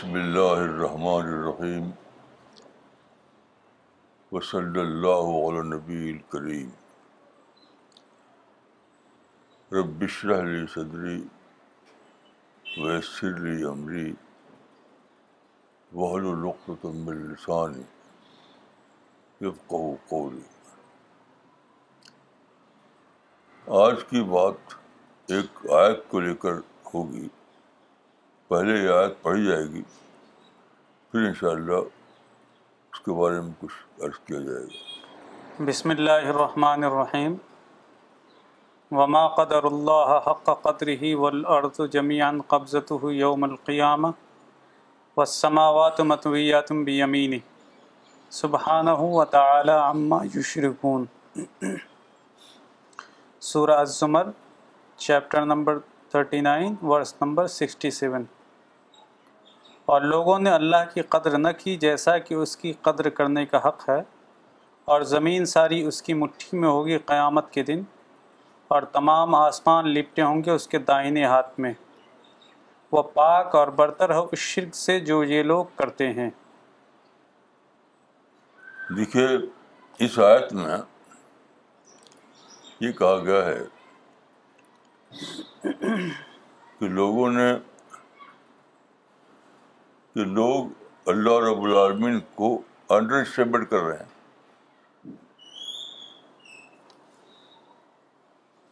بسم اللہ الرحمن الرحیم وصلی اللہ علی نبی الکریم. رب اشرح لی صدری ویسر لی امری وحلل عقدۃ من لسانی یفقہوا قولی. آج کی بات ایک آیت کو لے کر ہوگی پہلے یہ آیت پڑھی جائے گی، پھر انشاءاللہ اس کے بارے میں کچھ عرض کیا جائے گا۔ بسم اللہ الرحمن الرحیم۔ وما قدر اللہ حق قدره والارض جميعا قبضته یوم القیامہ والسماوات مطویات بیمینه سبحانہ وتعالی عما یشرکون Surah Az-Zumar, chapter number 39 verse number 67 اور لوگوں نے اللہ کی قدر نہ کی، جیسا کہ اس کی قدر کرنے کا حق ہے۔ اور زمین ساری اس کی مٹھی میں ہوگی قیامت کے دن، اور تمام آسمان لپٹے ہوں گے اس کے دائنے ہاتھ میں۔ وہ پاک اور برتر ہو اس شرک سے جو یہ لوگ کرتے ہیں۔ دیکھیے، اس آیت میں یہ کہا گیا ہے کہ لوگوں نے کہ لوگ اللہ رب العالمین کو انڈر اسٹیمیٹ کر رہے ہیں۔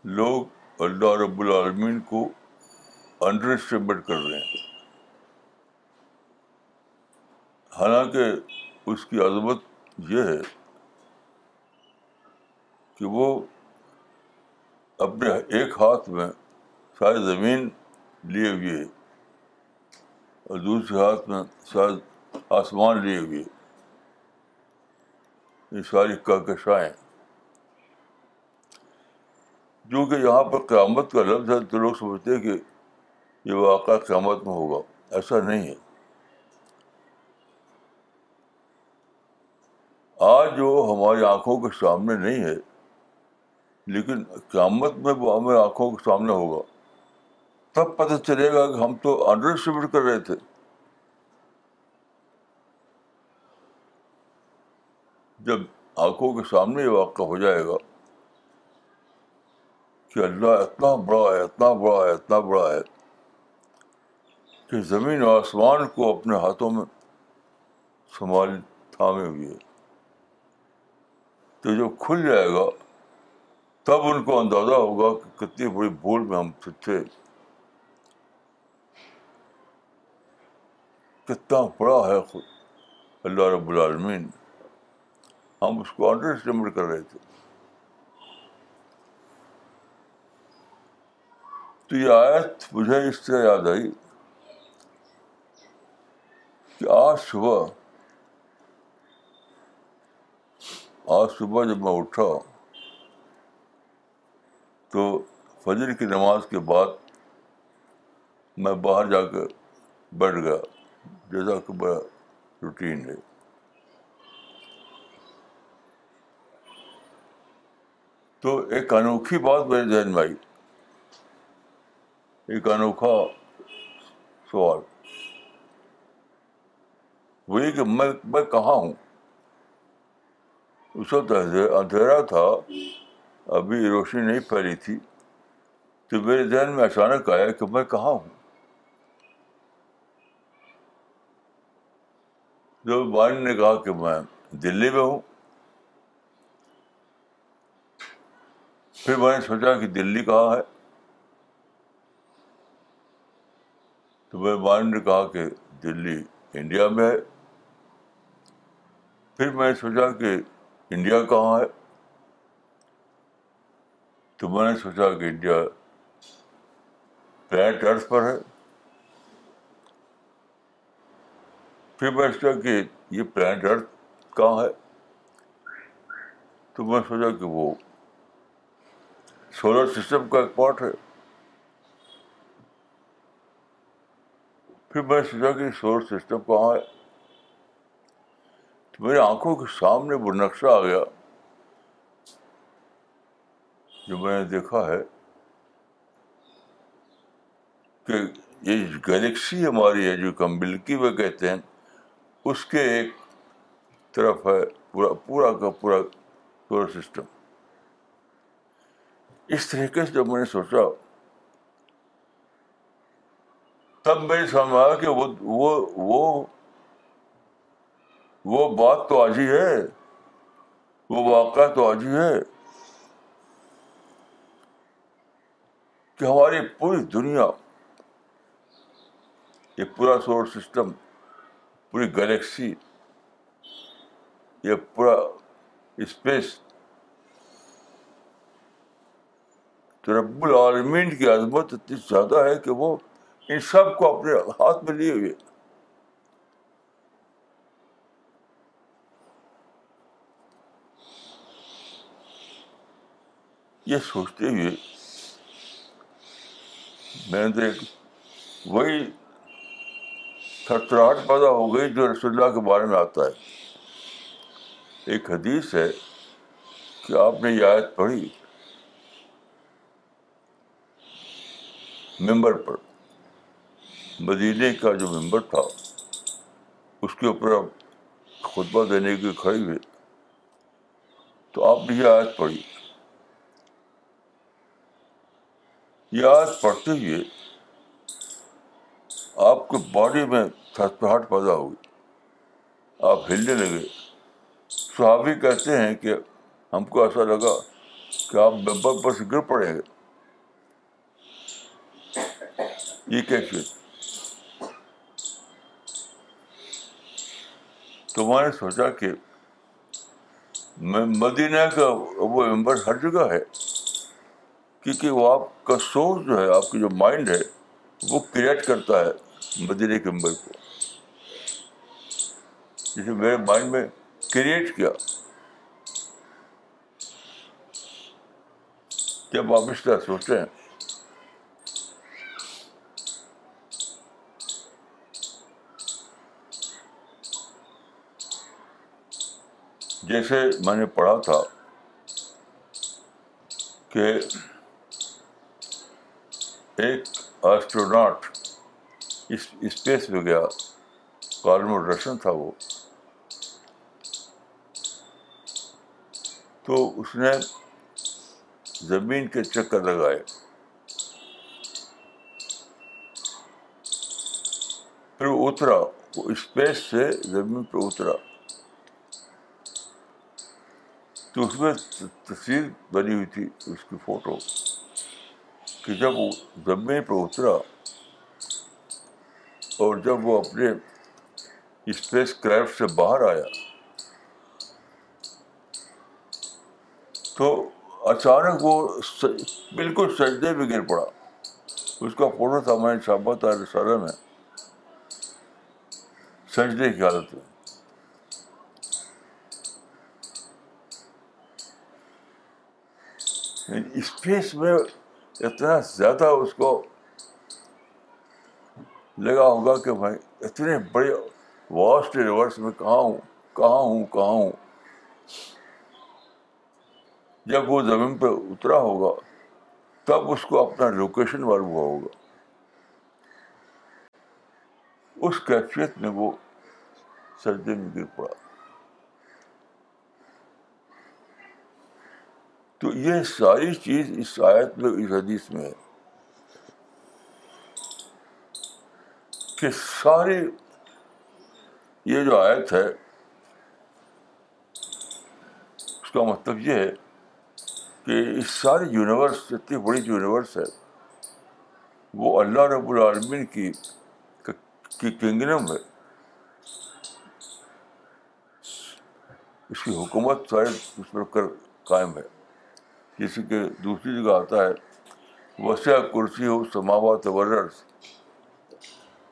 لوگ اللہ رب العالمین کو انڈر اسٹیمیٹ کر رہے ہیں۔ حالانکہ اس کی عظمت یہ ہے کہ وہ اپنے ایک ہاتھ میں ساری زمین لیے ہوئے اور دوسرے ہاتھ میں شاید آسمان لیے ہوئے۔ یہ ساری کہکشائیں جو کہ یہاں پر قیامت کا لفظ ہے تو لوگ سمجھتے ہیں کہ یہ واقعہ قیامت میں ہوگا۔ ایسا نہیں ہے۔ آج جو ہماری آنکھوں کے سامنے نہیں ہے، لیکن قیامت میں وہ ہماری آنکھوں کے سامنے ہوگا۔ تب پتہ چلے گا کہ ہم تو انڈر اسٹیمیٹ کر رہے تھے۔ جب آنکھوں کے سامنے یہ واقع ہو جائے گا کہ اللہ اتنا بڑا ہے، اتنا بڑا ہے، اتنا بڑا ہے کہ زمین و آسمان کو اپنے ہاتھوں میں سنبھال، تھامے ہوئے تو جو کھل جائے گا تب ان کو اندازہ ہوگا کہ کتنی بڑی بھول میں ہم تھے۔ کتنا بڑا ہے خود؟ اللہ رب العالمین، ہم اس کو انڈر اسٹیمیٹ کر رہے تھے۔ تو یہ آیت مجھے اس سے یاد آئی کہ آج صبح آج صبح جب میں اٹھا تو فجر کی نماز کے بعد میں باہر جا کے بیٹھ گیا۔ جیسا کہ میرا روٹین ہے۔ تو ایک انوکھی بات میرے ذہن میں آئی۔ ایک انوکھا سوال۔ وہی کہ میں میں کہاں ہوں؟ اس وقت اندھیرا تھا، ابھی روشنی نہیں پھیلی تھی۔ تو میرے ذہن میں اچانک آیا کہ میں کہاں ہوں؟ جو والد نے کہا کہ میں دلی میں ہوں۔ پھر میں نے سوچا کہ دلی کہاں ہے؟ تو میرے والد نے کہا کہ دلی انڈیا میں ہے۔ پھر میں نے سوچا کہ انڈیا کہاں ہے؟ تو میں نے سوچا کہ انڈیا پلانٹ ارتھ پر ہے۔ پھر میں سوچا کہ یہ پلانٹ ارتھ کہاں ہے؟ تو میں سوچا کہ وہ سولر سسٹم کا ایک پارٹ ہے۔ پھر میں سوچا کہ سولر سسٹم کہاں ہے؟ تو میری آنکھوں کے سامنے وہ نقشہ آ گیا۔ جو میں نے دیکھا ہے کہ یہ گلیکسی ہماری ہے، جو ہم ملکی وے کہتے ہیں اس کے ایک طرف ہے پورا پورا کا پورا سولر سسٹم۔ اس طریقے سے جب میں نے سوچا، تب میری سمجھ آیا کہ وہ وہ وہ وہ بات تو آج ہی ہے۔ وہ واقعہ تو آج ہی ہے کہ ہماری پوری دنیا، یہ پورا سولر سسٹم پوری گلیکسی، یہ پورا اسپیس تو رب العالمین کی عظمت اتنی زیادہ ہے کہ وہ ان سب کو اپنے ہاتھ میں لیے ہوئے۔ یہ سوچتے ہوئے میں نے وہی تھرتراہٹ پیدا ہو گئی جو رسول اللہ کے بارے میں آتا ہے۔ ایک حدیث ہے کہ آپ نے یہ آیت پڑھی ممبر پر، مدینے کا جو ممبر تھا، اس کے اوپر آپ خطبہ دینے کے کھڑی ہوئے۔ تو آپ نے یہ آیت پڑھی۔ یہ آیت پڑھتے ہوئے آپ کے باڈی میں تھسپہاٹ پیدا ہوئی۔ آپ ہلنے لگے۔ صحابی کہتے ہیں کہ ہم کو ایسا لگا کہ آپ ممبر پر سے گر پڑیں گے یہ کیفیت۔ تو میں نے سوچا کہ مدینہ کا وہ ممبر ہر جگہ ہے، کیونکہ وہ آپ کا سوچ جو ہے، آپ کی جو مائنڈ ہے، وہ کریٹ کرتا ہے۔ مدینہ کے ممبر کو۔ جسے میرے مائنڈ میں کریٹ کیا۔ جب آپ اس طرح سوچتے ہیں؟ جیسے میں نے پڑھا تھا کہ ایک آسٹروناٹ اسپیس میں گیا کارم رشن تھا وہ۔ تو اس نے زمین کے چکر لگائے۔ پھر وہ اترا، وہ اسپیس سے زمین پہ اترا۔ تو اس میں تصویر بنی ہوئی تھی اس کی فوٹو، کہ جب وہ زمین پہ اترا اور جب وہ اپنے اسپیس کرافٹ سے باہر آیا تو اچانک وہ بالکل سجدے میں گر پڑا۔ اس کا فوٹو تھا میں شابت رسالہ میں سجدے کی حالت میں۔ یعنی اسپیس میں اتنا زیادہ اس کو لگا ہوگا کہ میں اتنے بڑے واسٹ یونیورس میں کہاں ہوں؟ کہاں ہوں؟ کہاں ہوں؟ جب وہ زمین پہ اترا ہوگا، تب اس کو اپنا لوکیشن معلوم ہوا ہوگا۔ اس کیفیت میں وہ سجدے میں گر پڑا۔ تو یہ ساری چیز اس آیت میں، اس حدیث میں ہے۔ کہ ساری یہ جو آیت ہے، اس کا مطلب یہ ہے کہ اس ساری یونیورس اتنی بڑی یونیورس ہے، وہ اللہ رب العالمین کی کی کنگڈم ہے۔ اس کی حکومت سارے اس پر کر قائم ہے۔ جیسے کہ دوسری جگہ آتا ہے، وسیع کرسی ہو سماوات ورس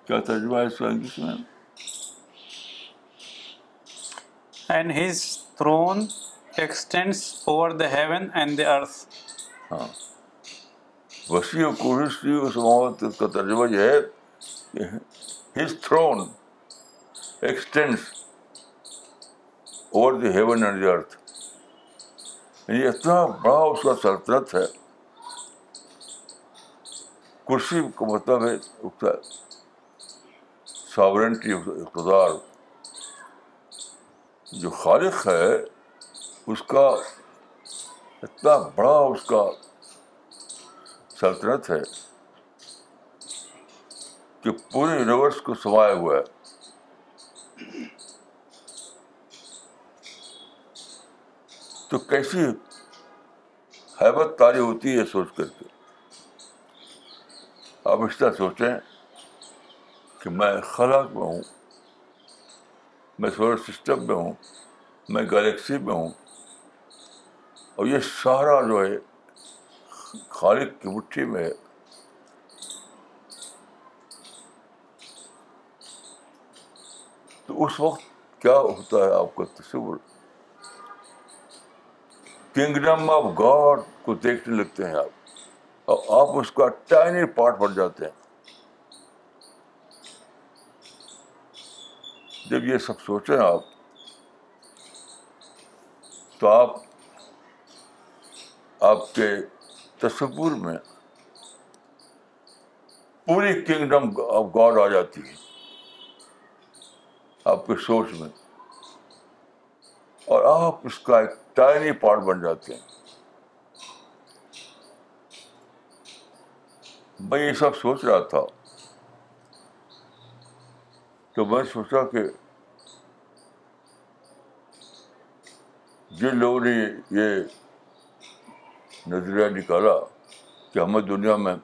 کیا ترجمہ ہے اس کا انگلش میں and his throne extends over the heaven and the earth ہاں۔ وسیع و سماوات کا ترجمہ یہ ہے کہ his throne extends over the heaven and the earth یعنی اتنا بڑا اس کا سلطنت ہے۔ کرسی کا مطلب ہے اس کا ساورنٹی اقتدار جو خالق ہے، اس کا اتنا بڑا اس کا سلطنت ہے کہ پورے یونیورس کو سمایا ہوا ہے۔ تو کیسی حیبت تاری ہوتی ہے سوچ کر کے؟ آپ اس طرح سوچیں۔ کہ میں خلا میں ہوں، میں سولر سسٹم میں ہوں، میں گلیکسی میں ہوں۔ اور یہ سارا جو ہے، خالق کی مٹھی میں ہے۔ تو اس وقت کیا ہوتا ہے آپ کا تصور؟ کنگڈم آف گاڈ کو دیکھنے لگتے ہیں آپ، اور آپ اس کا ٹائنی پارٹ بن جاتے ہیں۔ جب یہ سب سوچیں آپ، تو آپ آپ کے تصور میں پوری کنگڈم آف گاڈ آ جاتی ہے، آپ کی سوچ میں۔ اور آپ اس کا ایک ٹائنی پارٹ بن جاتے ہیں۔ میں یہ سب سوچ رہا تھا۔ تو میں سوچا کہ جن لوگوں نے یہ نظریہ نکالا کہ ہمیں دنیا میں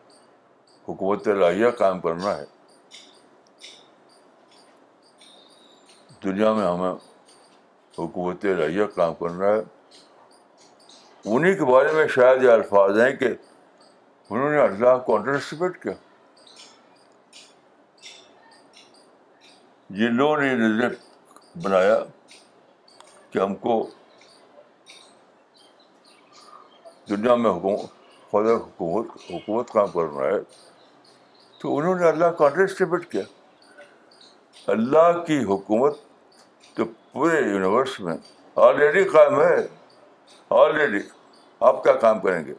حکومت الہیہ قائم کرنا ہے، دنیا میں ہمیں حکومت الہیہ قائم کرنا ہے۔ انہیں کے بارے میں شاید یہ الفاظ ہیں کہ انہوں نے اللہ کو انڈر اسٹیمیٹ کیا۔ جن لوگوں نے یہ نظر بنایا کہ ہم کو دنیا میں حکومت خدا حکومت حکومت کام کرنا ہے، تو انہوں نے اللہ کو انڈرسٹیبیٹ کیا۔ اللہ کی حکومت تو پورے یونیورس میں آلریڈی قائم ہے آلریڈی آپ کیا کام کریں گے؟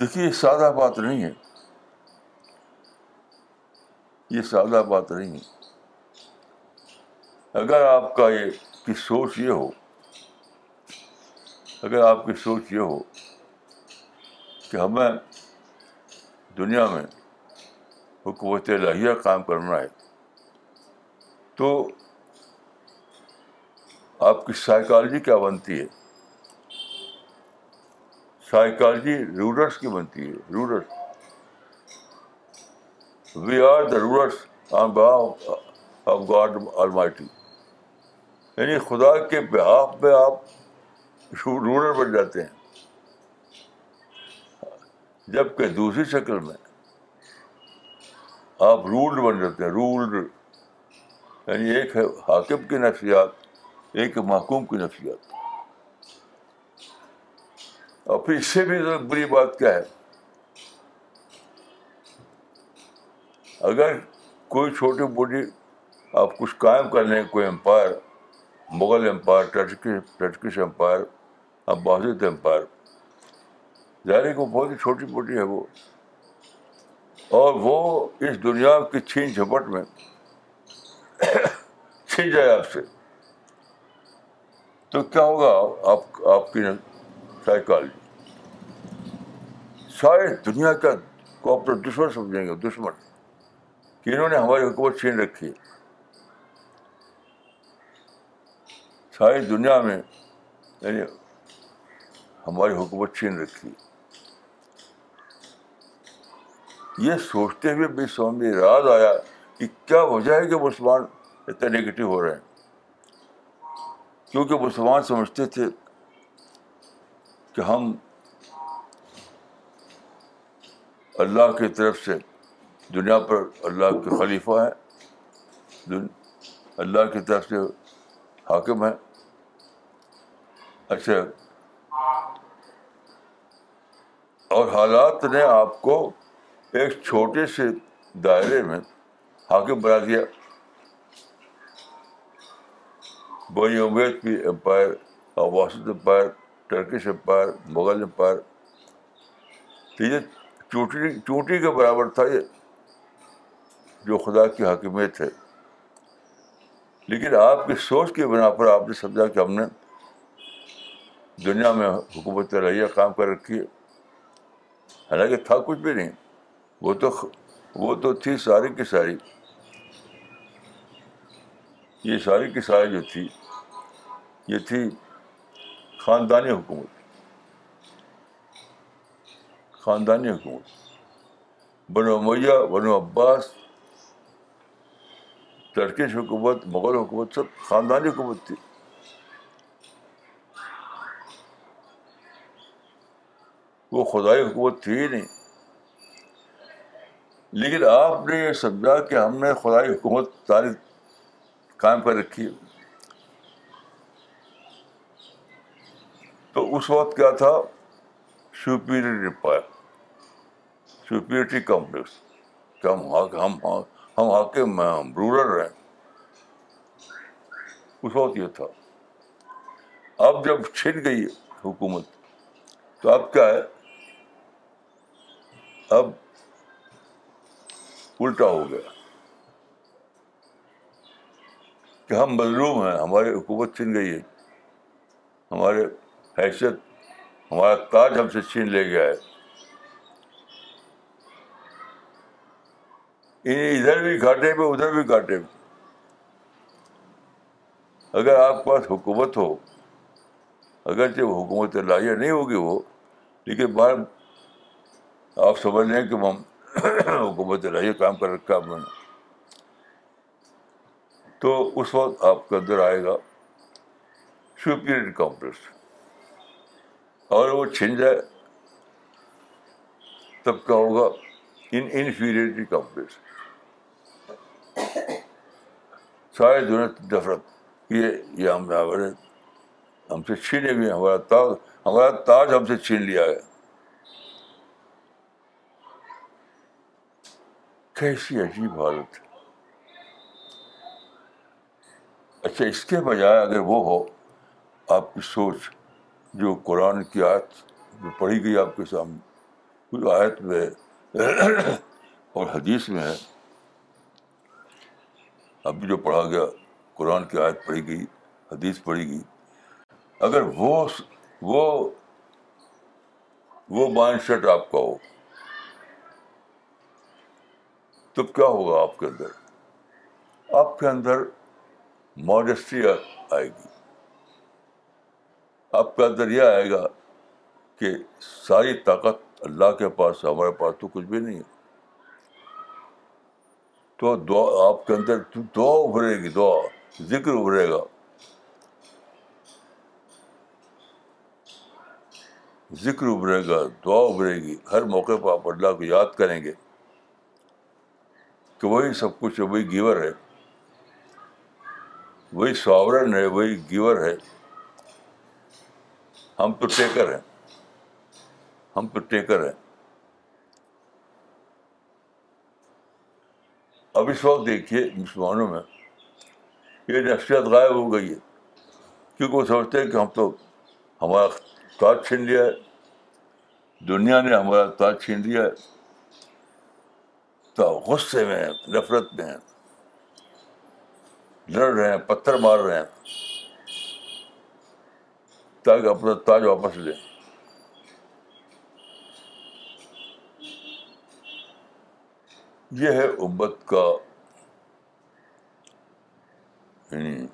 دیکھیے، یہ سادہ بات نہیں ہے۔ یہ سادہ بات نہیں ہے۔ اگر آپ کا یہ، کی سوچ یہ ہو، اگر آپ کی سوچ یہ ہو کہ ہمیں دنیا میں حکومت الہیہ کام کرنا ہے، تو آپ کی سائیکالوجی کیا بنتی ہے؟ سائیکالوجی رولرس کی بنتی ہے rulers we are the rulers on behalf of God almighty یعنی خدا کے بہاف میں آپ رولر بن جاتے ہیں۔ جبکہ دوسری شکل میں آپ رولڈ بن جاتے ہیں رولڈ یعنی ایک ہے حاکم کی نفسیات، ایک ہے محکوم کی نفسیات۔ اور پھر اس سے بھی بری بات کیا ہے اگر کوئی چھوٹی موٹی آپ کچھ قائم کر لیں کوئی empire Mughal empire Turkish empire Abbasid empire ظاہر کو بہت ہی چھوٹی موٹی ہے وہ اور وہ اس دنیا کی چھین جھپٹ میں چھین جائے آپ سے تو کیا ہوگا آپ آپ کی سائیکالوجی سارے دنیا کا کو اپنا دشمن سمجھیں گے دشمن کہ انہوں نے ہماری حکومت چھین رکھی ہے ساری دنیا میں یعنی ہماری حکومت چھین رکھی یہ سوچتے ہوئے بھی سمجھ میں راز آیا کہ کیا وجہ ہے کہ مسلمان اتنے نگیٹو ہو رہے ہیں کیونکہ مسلمان سمجھتے تھے کہ ہم اللہ کی طرف سے دنیا پر اللہ کے خلیفہ ہیں اللہ کی طرف سے حاکم ہیں اچھا۔ اور حالات نے آپ کو ایک چھوٹے سے دائرے میں حاکم بنا دیا۔ بنی امید کی امپائر، اور واسط empire Turkish empire, Mughal empire یہ چوٹی چوٹی کے برابر تھا یہ، جو خدا کی حاکمیت ہے۔ لیکن آپ کی سوچ کی بنا پر آپ نے سمجھا کہ ہم نے دنیا میں حکومت رہیہ کام کر رکھی ہے۔ حالانکہ تھا کچھ بھی نہیں۔ وہ تو وہ تو تھی ساری کی ساری۔ یہ ساری کی ساری جو تھی، یہ تھی خاندانی حکومت۔ خاندانی حکومت۔ بنو میاں بنو عباس ٹرکش حکومت، مغل حکومت، سب خاندانی حکومت تھی۔ وہ خدائی حکومت تھی ہی نہیں۔ لیکن آپ نے یہ سمجھا کہ ہم نے خدائی حکومت ساری قائم کر رکھی ہے۔ تو اس وقت کیا تھا؟ سپیریئر پایا سپیریٹی کمپلیکس کہ ہم ہاں- ہم ہاں- ہم حاکم ہیں ہم رورل ہیں۔ اس وقت یہ تھا۔ اب جب چھن گئی حکومت، تو اب کیا ہے؟ اب الٹا ہو گیا۔ کہ ہم مظلوم ہیں، ہماری حکومت چھن گئی ہے۔ ہمارے حیثیت ہمارا تاج ہم سے چھین لے گیا ہے۔ ادھر بھی گھاٹے میں ادھر بھی گھاٹے میں۔ اگر آپ کے پاس حکومت ہو، اگرچہ وہ حکومت لاہیہ نہیں ہوگی وہ، لیکن بار آپ سمجھ لیں کہ ہم حکومت لاہیہ کام کر رکھا ہم نے تو اس وقت آپ کے اندر آئے گا سپیریئر کمپلیکس اور وہ چھن جائے تب کیا ہوگا ان انفیریٹی کمپلیکس سارے دنیا نفرت یہ یہ ہم ہمارے ہم سے چھینے بھی ہمارا تاج ہمارا تاج ہم سے چھین لیا ہے۔ کیسی عجیب حالت ہے۔ اچھا اس کے بجائے اگر وہ ہو، آپ کی سوچ جو قرآن کی آیت جو پڑھی گئی آپ کے سامنے کچھ آیت میں اور حدیث میں ہے، ابھی جو پڑھا گیا، قرآن کی آیت پڑھی گئی، حدیث پڑھی گئی۔ اگر وہ وہ وہ مائنڈ سیٹ آپ کا ہو، تو کیا ہوگا آپ کے اندر؟ آپ کے اندر ماڈسٹی آئے گی۔ آپ کے اندر یہ آئے گا کہ ساری طاقت اللہ کے پاس ہمارے پاس تو کچھ بھی نہیں ہے۔ تو دعا آپ کے اندر دعا ابھرے گی، دعا، ذکر ابھرے گا۔ ذکر ابھرے گا، دعا ابھرے گی۔ ہر موقع پہ آپ اللہ کو یاد کریں گے کہ وہی سب کچھ ہے، وہی گیور ہے۔ وہی ساورن ہے، وہی گیور ہے۔ ہم تو ٹیکر ہیں۔ ہم تو ٹیکر ہیں۔ اب اس وقت دیکھیے مسلمانوں میں یہ نفسیات غائب ہو گئی ہے۔ کیونکہ وہ سمجھتے ہیں کہ ہم تو ہمارا تاج چھین لیا ہے۔ دنیا نے ہمارا تاج چھین لیا ہے۔ تو غصے میں ہیں، نفرت میں ہیں۔ لڑ رہے ہیں، پتھر مار رہے ہیں۔ تاکہ اپنا تاج واپس لیں یہ ہے امت کا یعنی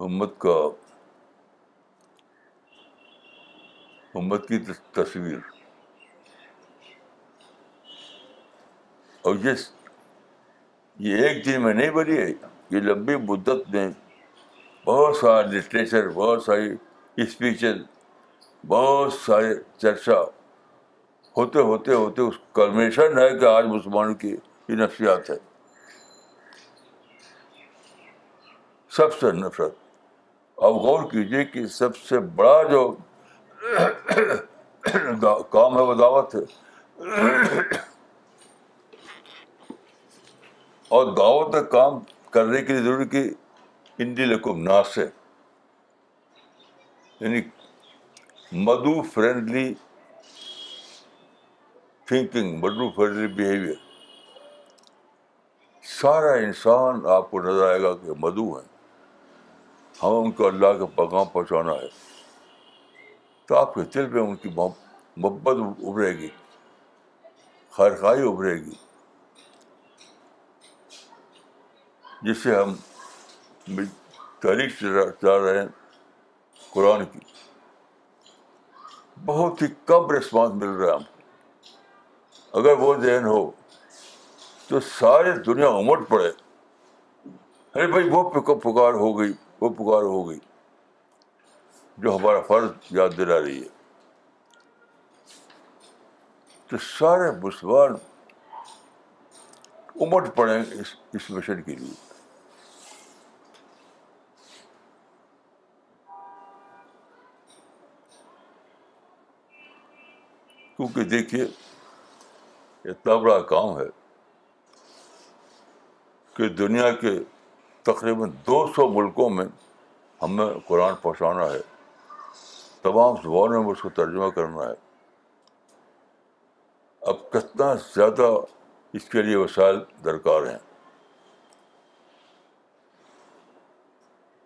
امت کا امت کی تصویر اور یہ یہ ایک دن میں نہیں بنی ہے یہ لمبی مدت میں بہت سارا لٹریچر بہت ساری اسپیچز بہت سارے چرچا۔ ہوتے ہوتے ہوتے اس کلمیشن ہے کہ آج مسلمانوں کی یہ نفسیات ہے۔ سب سے نفرت۔ اب غور کیجیے کہ سب سے بڑا جو کام ہے وہ دعوت ہے۔ اور دعوت کا کام کرنے کے لیے ضروری کہ ان دل کو یعنی مدو فرینڈلی تھنکنگ، مدو فرینڈلی بیہیویئر سارا انسان آپ کو نظر آئے گا کہ مدو ہیں۔ ہمیں ان کو اللہ کا پیغام پہنچانا ہے۔ تو آپ کے دل میں ان کی محبت ابھرے گی۔ خواہی ابھرے گی۔ جس سے ہم تاریخ چلا رہے ہیں قرآن کی۔ بہت ہی کم ریسپانس مل رہا ہے ہم کو۔ اگر وہ ذہن ہو تو ساری دنیا امٹ پڑے۔ ارے بھائی، وہ پکار ہو گئی، وہ پکار ہو گئی جو ہمارا فرض یاد دلا رہی ہے۔ تو سارے مسلمان امٹ پڑے اس اس مشن کے لیے۔ کیونکہ دیکھیے، اتنا بڑا کام ہے کہ دنیا کے تقریباً دو سو ملکوں میں ہمیں قرآن پہنچانا ہے، تمام زبانوں میں اس کو ترجمہ کرنا ہے۔ اب کتنا زیادہ اس کے لیے وسائل درکار ہیں۔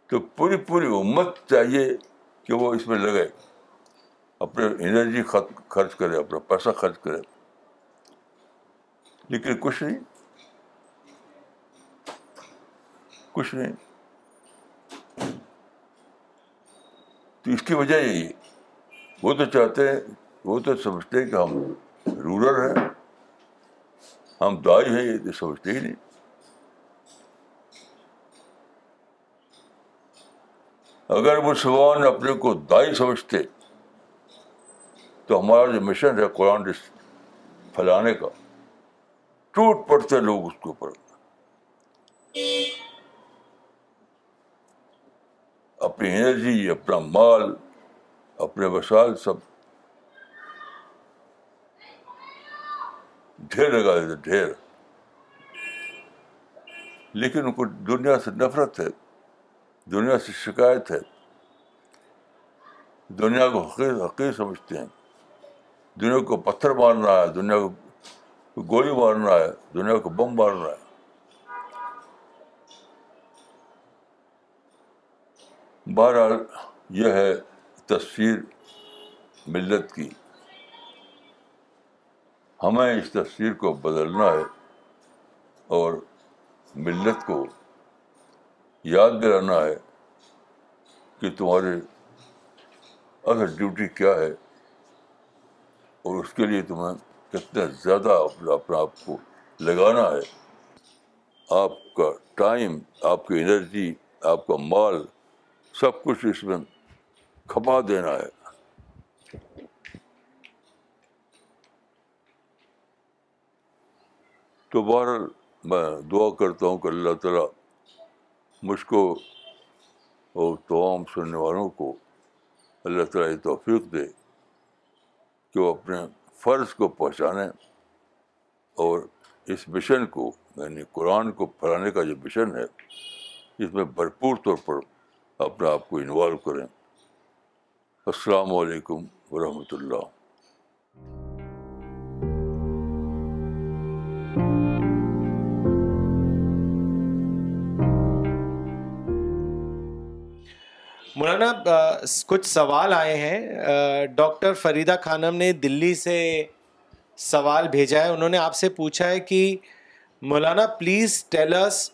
تو پوری پوری امت چاہیے کہ وہ اس میں لگے۔ اپنے انرجی خرچ کرے، اپنا پیسہ خرچ کرے۔ لیکن کچھ نہیں۔ کچھ نہیں۔ تو اس کی وجہ یہی وہ تو چاہتے ہیں، وہ تو سمجھتے ہیں کہ ہم رورل ہیں۔ ہم دائی ہیں، یہ تو سمجھتے ہی نہیں۔ اگر مسلمان اپنے کو دائی سمجھتے تو ہمارا جو مشن ہے قرآن پھیلانے کا، ٹوٹ پڑتے لوگ اس کے اوپر۔ اپنی انرجی، اپنا مال، اپنے وسائل سب۔ ڈھیر لگا دیتے، ڈھیر۔ لیکن ان کو دنیا سے نفرت ہے، دنیا سے شکایت ہے۔ دنیا کو حقیق حقیق سمجھتے ہیں۔ دنیا کو پتھر مارنا ہے دنیا کو گولی مارنا ہے دنیا کو بم مارنا ہے بہرحال یہ ہے تصویر ملت کی ہمیں اس تصویر کو بدلنا ہے اور ملت کو یاد دلانا ہے کہ تمہاری اصل ڈیوٹی کیا ہے اور اس کے لیے تمہیں کتنا زیادہ اپنا اپنا آپ کو لگانا ہے۔ آپ کا ٹائم، آپ کی انرجی، آپ کا مال، سب کچھ اس میں کھپا دینا ہے۔ تو بہرحال میں دعا کرتا ہوں کہ اللہ تعالیٰ مجھ کو اور تمام سننے والوں کو اللہ تعالیٰ یہ توفیق دے۔ کہ وہ اپنے فرض کو پہنچانے اور اس مشن کو یعنی قرآن کو پڑھانے کا جو مشن ہے، اس میں بھرپور طور پر اپنے آپ کو انوالو کریں۔ السلام علیکم ورحمۃ اللہ۔ مولانا کچھ سوال آئے ہیں۔ ڈاکٹر فریدہ خانم نے دلی سے سوال بھیجا ہے۔ انہوں نے آپ سے پوچھا ہے کہ مولانا، please tells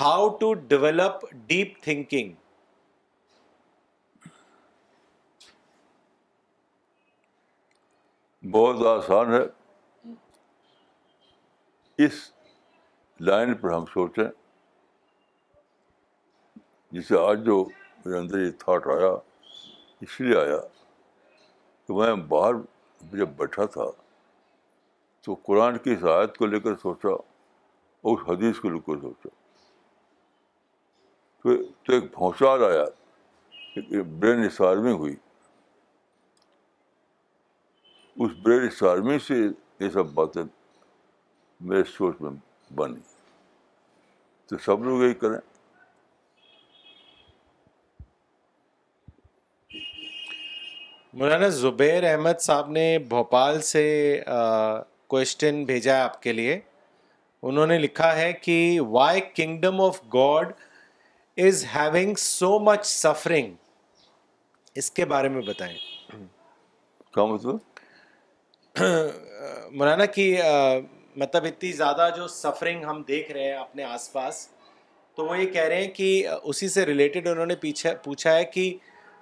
how to develop deep thinking. بہت آسان ہے۔ اس لائن پر ہم سوچیں، جسے آج جو میرے اندر یہ تھاٹ آیا، اس لیے آیا کہ میں باہر جب بیٹھا تھا تو قرآن کی اس آیت کو لے کر سوچا اور اس حدیث کو لے کر سوچا۔ تو ایک بھونسال آیا برین اسارمی ہوئی۔ اس برین اسارمی سے یہ سب باتیں میرے سوچ میں بنی۔ تو سب لوگ یہی کریں۔ مولانا زبیر احمد صاحب نے بھوپال سے کوشچن بھیجا ہے آپ کے لیے۔ انہوں نے لکھا ہے کہ why kingdom of God is having so much suffering اس کے بارے میں بتائیں۔ کیا مطلب؟ مولانا کی مطلب اتنی زیادہ جو سفرنگ ہم دیکھ رہے ہیں اپنے آس پاس تو وہ یہ کہہ رہے ہیں کہ اسی سے ریلیٹڈ انہوں نے پوچھا ہے کہ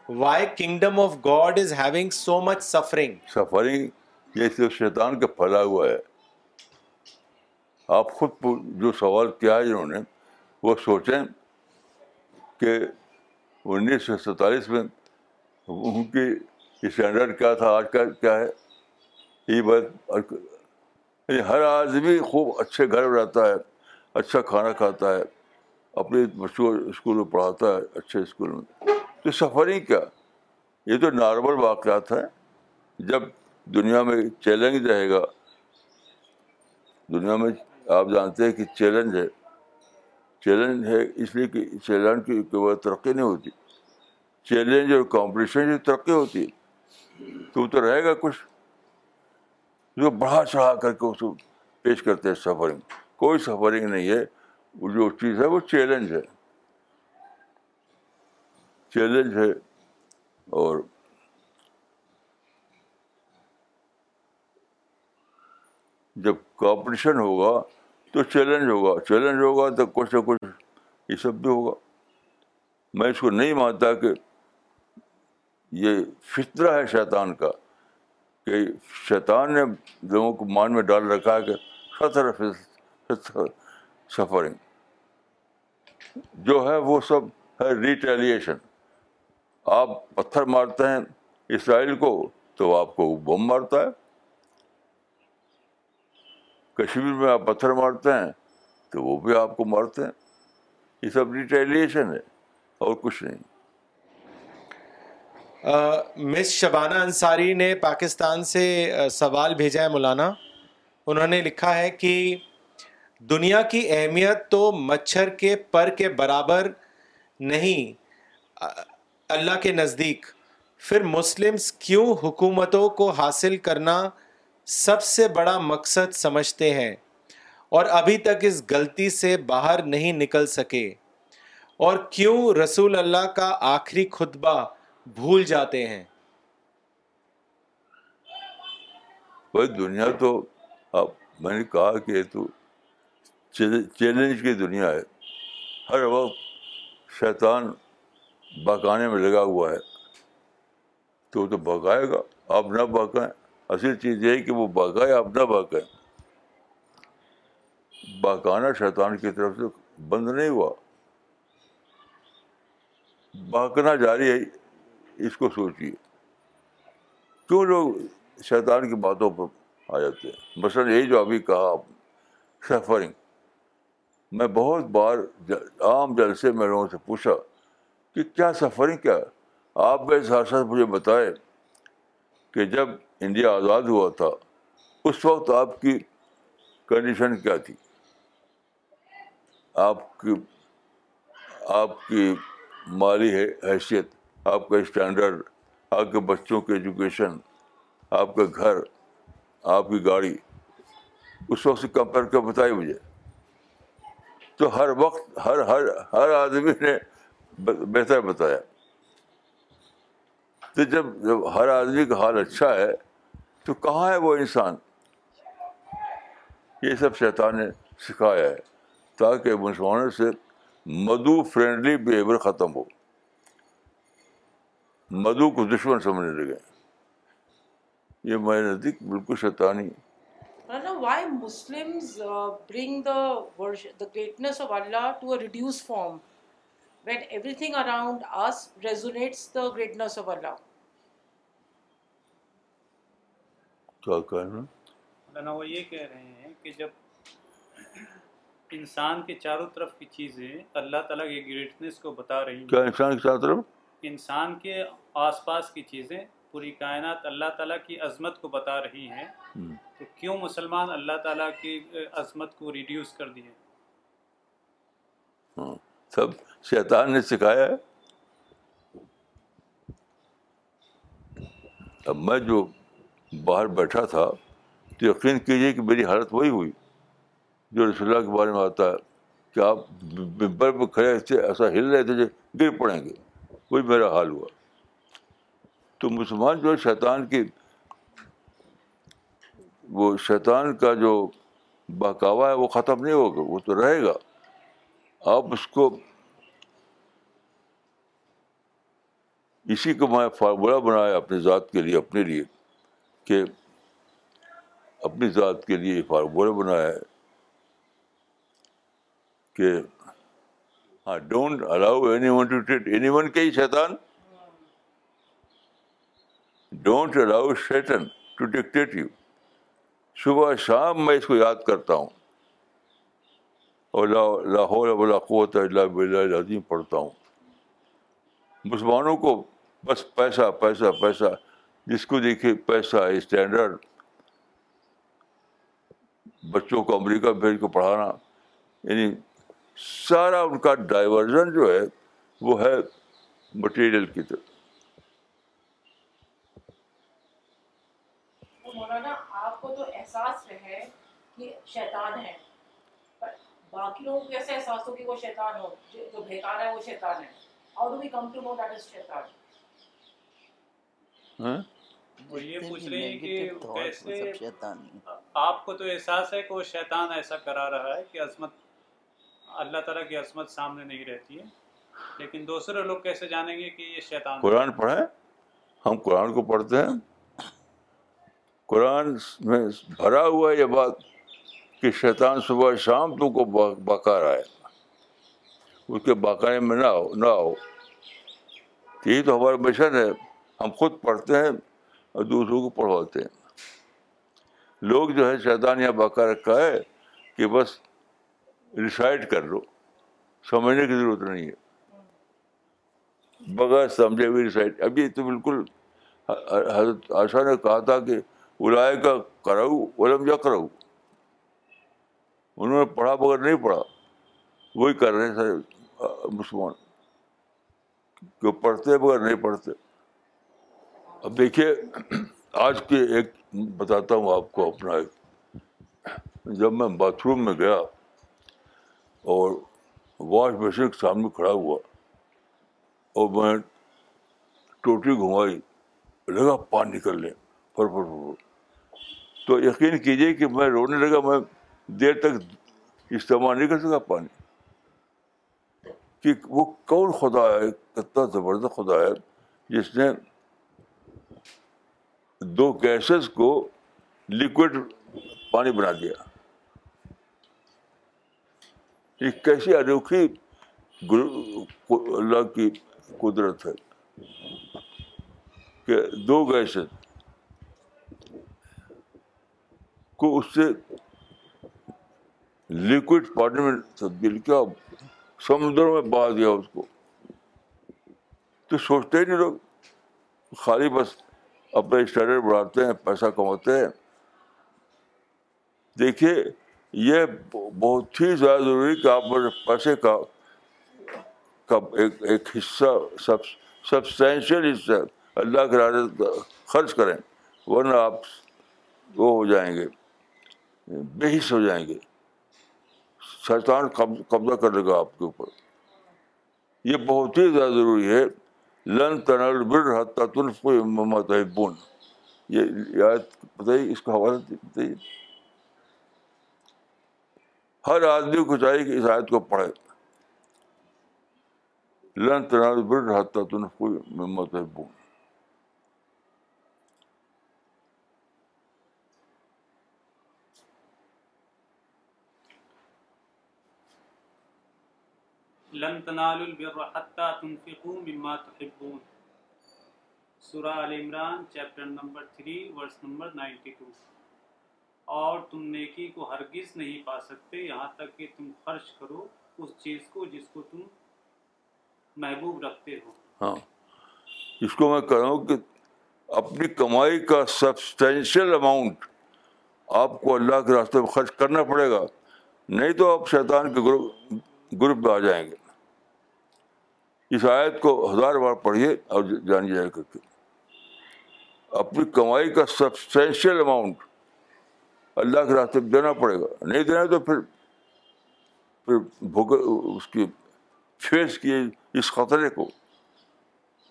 why kingdom of God is having so much suffering suffering یہ صرف شیطان کا پھیلا ہوا ہے۔ آپ خود جو سوال کیا ہے جنہوں نے، وہ سوچیں کہ انیس سو سینتالیس میں ان کی اسٹینڈرڈ کیا تھا، آج کا کیا ہے؟ یہ بات ہر آدمی خوب اچھے گھر میں رہتا ہے اچھا کھانا کھاتا ہے اپنے بچوں اسکول میں پڑھاتا ہے، اچھے اسکول میں۔ تو سفرنگ کیا؟ یہ تو نارمل واقعات ہیں۔ جب دنیا میں چیلنج رہے گا، دنیا میں آپ جانتے ہیں کہ چیلنج ہے۔ چیلنج ہے اس لیے کہ چیلنج کی کوئی ترقی نہیں ہوتی۔ چیلنج اور کمپٹیشن کی ترقی ہوتی تو تو رہے گا کچھ۔ جو بڑھا چڑھا کر کے اس کو پیش کرتے ہیں سفرنگ۔ کوئی سفرنگ نہیں ہے۔ وہ جو چیز ہے وہ چیلنج ہے۔ چیلنج ہے اور جب کمپٹیشن ہوگا تو چیلنج ہوگا چیلنج ہوگا تو کچھ نہ کچھ یہ سب بھی ہوگا۔ میں اس کو نہیں مانتا کہ یہ فطرہ ہے شیطان کا، کہ شیطان نے لوگوں کو مان میں ڈال رکھا ہے کہ خطر سفرنگ۔ جو ہے وہ سب ہے ریٹیلیشن آپ پتھر مارتے ہیں اسرائیل کو تو آپ کو بم مارتا ہے۔ کشمیر میں آپ پتھر مارتے ہیں تو وہ بھی آپ کو مارتے ہیں۔ یہ سب ریٹیلیشن ہے اور کچھ نہیں۔ مس شبانہ انصاری نے پاکستان سے سوال بھیجا ہے مولانا۔ انہوں نے لکھا ہے کہ دنیا کی اہمیت تو مچھر کے پر کے برابر نہیں اللہ کے نزدیک۔ پھر مسلمس کیوں حکومتوں کو حاصل کرنا سب سے بڑا مقصد سمجھتے ہیں اور ابھی تک اس غلطی سے باہر نہیں نکل سکے؟ اور کیوں رسول اللہ کا آخری خطبہ بھول جاتے ہیں؟ بھائی دنیا تو اب میں نے کہا کہ تو چیلنج کی دنیا ہے۔ ہر وقت شیطان بکانے میں لگا ہوا ہے۔ تو وہ تو بکائے گا۔ آپ نہ بکائیں اصل چیز یہ ہے کہ وہ بکائے آپ نہ بکائیں بکانا شیطان کی طرف سے بند نہیں ہوا۔ بہکنا جاری ہے، اس کو سوچیے۔ کیوں لوگ شیطان کی باتوں پر آ جاتے ہیں؟ مثلاً یہی جو ابھی کہا آپ سفرنگ میں بہت بار عام جلسے میں لوگوں سے پوچھا۔ کہ کیا سفرنگ کیا آپ کے ساتھ ساتھ مجھے بتائے کہ جب انڈیا آزاد ہوا تھا، اس وقت آپ کی کنڈیشن کیا تھی؟ آپ کی آپ کی مالی حیثیت، آپ کا اسٹینڈرڈ آپ کے بچوں کی ایجوکیشن آپ کا گھر، آپ کی گاڑی، اس وقت سے کمپیئر کر بتائی مجھے؟ تو ہر وقت، ہر ہر ہر آدمی نے بہتر بتایا۔ تو جب جب ہر آدمی کا حال اچھا ہے تو کہاں ہے وہ انسان؟ یہ سب شیطان نے سکھایا ہے تاکہ مسلمانوں سے مدو فرینڈلی بیہیویئر ختم ہو۔ مدو کو دشمن سمجھنے لگے۔ یہ میرے نزدیک بالکل شیطانی why Muslims uh, bring the worship, the greatness of Allah to when everything around us resonates the greatness of Allah? کیا کہنا مولانا وہ یہ کہہ رہے ہیں کہ جب انسان کے چاروں طرف کی چیزیں اللہ تعالیٰ کی گریٹنس کو بتا رہی ہیں کیا انسان کے چاروں طرف؟ انسان کے آس پاس کی چیزیں پوری کائنات اللہ تعالیٰ کی عظمت کو بتا رہی ہیں تو کیوں مسلمان اللہ تعالیٰ کی عظمت کو ریڈیوس کر دیے؟ ہاں، سب شیطان نے سکھایا ہے۔ اب میں جو باہر بیٹھا تھا، تو یقین کیجیے کہ میری حالت وہی ہوئی جو رسول اللہ کے بارے میں آتا ہے کہ آپ ممبر پہ کھڑے تھے، ایسا ہل رہے تھے جو گر پڑیں گے۔ وہی میرا حال ہوا۔ تو مسلمان جو ہے، شیطان کی وہ شیطان کا جو بہکاوا ہے، وہ ختم نہیں ہوگا، وہ تو رہے گا۔ آپ اس کو اسی کو میں فارمولہ بنایا اپنی ذات کے لیے، اپنے لیے، کہ اپنی ذات کے لیے فارمولہ بنایا ہے کہ ہاں don't allow anyone to treat anyone کے ہی شیطان۔ Don't allow Satan to dictate you صبح شام میں اس کو یاد کرتا ہوں۔ اور لاہور ولا قوت اللہ، عظیم پڑھتا ہوں۔ مسلمانوں کو بس پیسہ پیسہ پیسہ، جس کو دیکھے پیسہ اسٹینڈرڈ بچوں کو امریکہ بھیج کو پڑھانا یعنی سارا ان کا ڈائیورژن جو ہے، وہ ہے مٹیریل کی طرف۔ مولانا، آپ کو تو احساس رہے کہ شیطان ہے۔ باقی لوگوں کو کیسے احساس ہو کہ وہ شیطان ہو جو بھیکار ہے وہ شیطان ہے۔ How do we come to know that is شیطان۔ وہ یہ پوچھ رہے ہیں کہ کیسے آپ کو تو احساس ہے کہ وہ شیطان ایسا کرا رہا ہے کہ عظمت اللہ تعالیٰ کی عظمت سامنے نہیں رہتی ہے۔ لیکن دوسرے لوگ کیسے جانیں گے کہ یہ شیطان قرآن پڑھیں۔ ہم قرآن کو پڑھتے ہیں۔ قرآن میں بھرا ہوا یہ بات کہ شیطان صبح شام تو کو باقا رہا ہے۔ اس کے باقاعے میں نہ ہو نہ ہو۔ یہی تو ہمارا مشن ہے۔ ہم خود پڑھتے ہیں اور دوسروں کو پڑھواتے ہیں۔ لوگ جو ہے شیطان یہاں باقا رکھا ہے کہ بس ریسائڈ کر لو۔ سمجھنے کی ضرورت نہیں ہے۔ بغیر سمجھے ہوئے ریسائڈ اب یہ تو بالکل حضرت آشا نے کہا تھا کہ الائے کا کراؤ علم یا کراؤ انہوں نے پڑھا بغیر نہیں پڑھا۔ وہی کر رہے ہیں سارے مسلمان کہ پڑھتے بغیر نہیں پڑھتے۔ اب دیکھیے، آج کے ایک بتاتا ہوں آپ کو اپنا ایک۔ جب میں باتھ روم میں گیا اور واش بیسن کے سامنے کھڑا ہوا اور میں ٹوٹی گھمائی، لگا پانی نکلنے فر فر فر تو یقین کیجیے کہ میں رونے لگا، میں دیر تک استعمال نہیں کر سکا پانی۔ کہ وہ کون خدا ہے، کتنا زبردست خدا ہے، جس نے دو گیسز کو لکوڈ پانی بنا دیا۔ یہ کیسی انوکھی اللہ کی قدرت ہے کہ دو گیسز کو اس سے لکوڈ پانی میں تبدیل کیا سمندر میں بہا دیا اس کو۔ تو سوچتے ہی نہیں لوگ۔ خالی بس اپنے اسٹینڈرڈ بڑھاتے ہیں، پیسہ کماتے ہیں۔ دیکھیے، یہ بہت ہی زیادہ ضروری کہ آپ پیسے کا ایک ایک حصہ، سب سبسٹینشیل حصہ اللہ کے راستے خرچ کریں، ورنہ آپ وہ ہو جائیں گے، بے حص ہو جائیں گے۔ شیطان قبضہ کر لے گا آپ کے اوپر۔ یہ بہت ہی زیادہ ضروری ہے۔ لن تنل بر حتیٰ تنف محمد بون یہ آیت بتائیے اس کا حوالہ بتائیے۔ ہر آدمی کو چاہیے کہ اس آیت کو پڑھے۔ لن تنال بر حتیٰ تنف محمد بون لن تنالوا البر حتى تنفقوا مما تحبون. Surah Al Imran chapter number 3 verse number 92 اور تم نیکی کو ہرگز نہیں پا سکتے، یہاں تک کہ تم خرچ کرو اس چیز کو جس کو تم محبوب رکھتے ہو۔ ہاں۔ اس کو میں کہہ رہا ہوں کہ اپنی کمائی کا سبسٹینشیل اماؤنٹ آپ کو اللہ کے راستے میں خرچ کرنا پڑے گا، نہیں تو آپ شیطان کے گروپ گروپ میں آ جائیں گے۔ اس آیت کو ہزار بار پڑھیے اور جان جائے کر کے اپنی کمائی کا سبسٹینشیل اماؤنٹ اللہ کے راستے میں دینا پڑے گا۔ نہیں دینا تو پھر پھر بھوک اس کی فیس کیے اس خطرے کو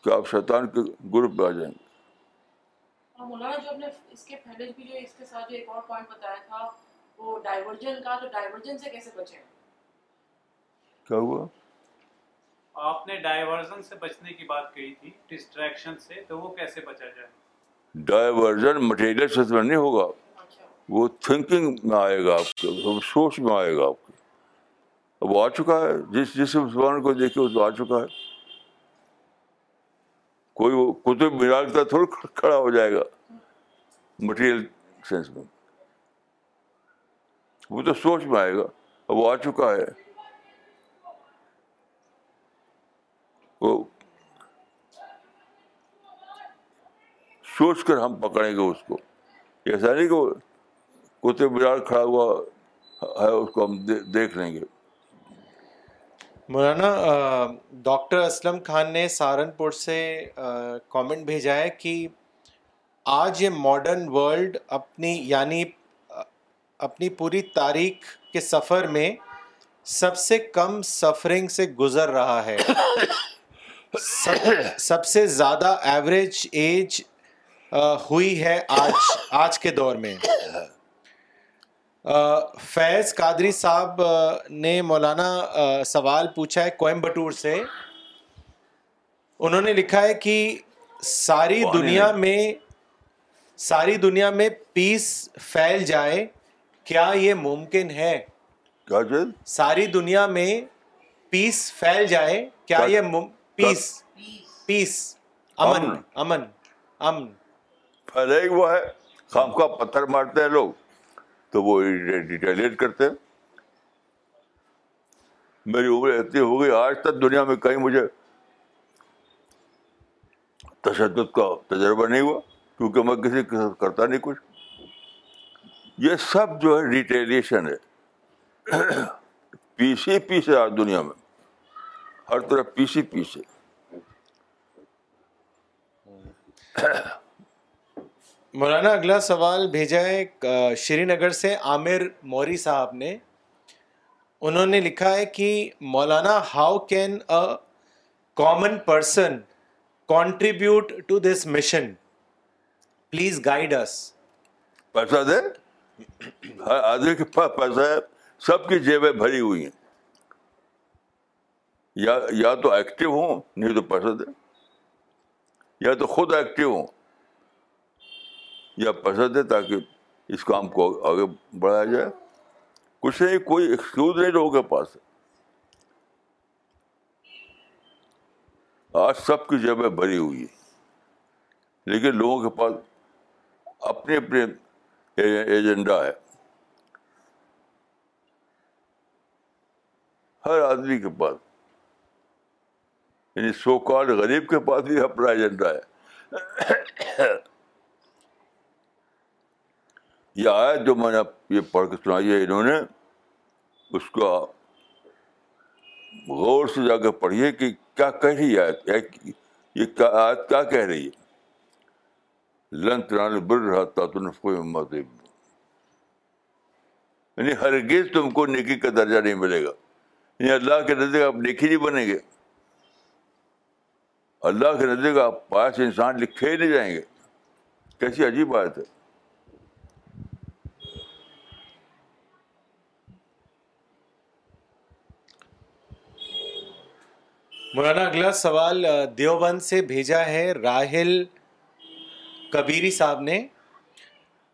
کہ آپ شیطان کے گروپ میں آ جائیں۔ گے اور مولانا جو آپ نے اس کے پہلے بھی جو اس کے ساتھ جو ایک اور پوائنٹ بتایا تھا وہ ڈائیورجن کا تو ڈائیورجن سے کیسے بچیں؟ کیا ہوا؟ آپ نے ڈائیورژن سے بچنے کی بات کہی تھی ڈسٹریکشن سے تو وہ کیسے بچا جائے؟ ڈائیورژن مٹیریل سے نہیں ہوگا۔ اچھا۔ وہ تھنکنگ میں آئے گا آپ کے وہ سوچ میں آئے گا آپ کے۔ اب آ چکا ہے جس جس مسلمان کو دیکھے اس کو آ چکا ہے۔ کوئی وہ کتب مینار کی طرح تھوڑا کھڑا ہو جائے گا۔ مٹیریل سینس میں۔ وہ تو سوچ میں آئے گا۔ اب وہ آ چکا ہے۔ وہ سوچ کر ہم پکڑیں گے اس کو۔ ایسا نہیں کہ کتے مینار کھڑا ہوا ہے، اس کو ہم دیکھ لیں گے۔ مولانا ڈاکٹر اسلم خان نے سہارنپور سے کامنٹ بھیجا ہے کہ آج یہ ماڈرن ورلڈ اپنی یعنی اپنی پوری تاریخ کے سفر میں سب سے کم سفرنگ سے گزر رہا ہے۔ سب سب سے زیادہ ایوریج ایج ہوئی ہے آج آج کے دور میں فیض قادری صاحب نے مولانا سوال پوچھا ہے کوئمبٹور سے انہوں نے لکھا ہے کہ ساری دنیا۔ میں ساری دنیا میں پیس پھیل جائے کیا یہ ممکن ہے ساری دنیا میں پیس پھیل جائے کیا یہ. پیس پیس امن امن۔ امن پھیلے ہی وہ ہے خام کا پتھر مارتے ہیں لوگ تو وہ ریٹیلیٹ کرتے ہیں میری عمر اتنی ہو گئی آج تک دنیا میں کہیں مجھے تشدد کا تجربہ نہیں ہوا کیونکہ میں کسی کے ساتھ کرتا نہیں کچھ یہ سب جو ہے ریٹیلیشن ہے پیس ہی پیس ہے آج دنیا میں ہر طرف پیس ہے مولانا اگلا سوال بھیجا ہے شری نگر سے عامر موری صاحب نے۔ انہوں نے لکھا ہے کہ مولانا how can a common person contribute to this mission please guide اس پیسہ دے ہر آدمی کے پاس پیسہ ہے سب کی جیبیں بھری ہوئی ہیں۔ یا یا تو ایکٹیو ہوں، نہیں تو پیسہ دے یا تو خود ایکٹیو ہوں، یا پیسہ دے تاکہ اس کام کو آگے بڑھایا جائے۔ کچھ نہیں، کوئی ایکسکیوز نہیں لوگوں کے پاس۔ آج سب کی جیبیں بھری ہوئی ہیں۔ لیکن لوگوں کے پاس اپنے اپنے ایجنڈا ہے۔ ہر آدمی کے پاس۔ یعنی سو کال غریب کے پاس بھی اپنا ایجنڈا ہے۔ یہ آیت جو میں نے یہ پڑھ کے سنائی ہے انہوں نے، اس کا غور سے جا کے پڑھیے کہ کیا کہہ رہی ہے۔ یہ کیا آیت کیا کہہ رہی ہے؟ لن تنال بر رہا تھا تو یعنی ہرگز تم کو نیکی کا درجہ نہیں ملے گا۔ یعنی اللہ کے نزدیک آپ نیکی نہیں بنیں گے۔ اللہ کے نزدیک آپ پاس انسان لکھے ہی نہیں جائیں گے۔ کیسی عجیب بات ہے۔ مولانا، اگلا سوال دیوبند سے بھیجا ہے راہل کبیری صاحب نے۔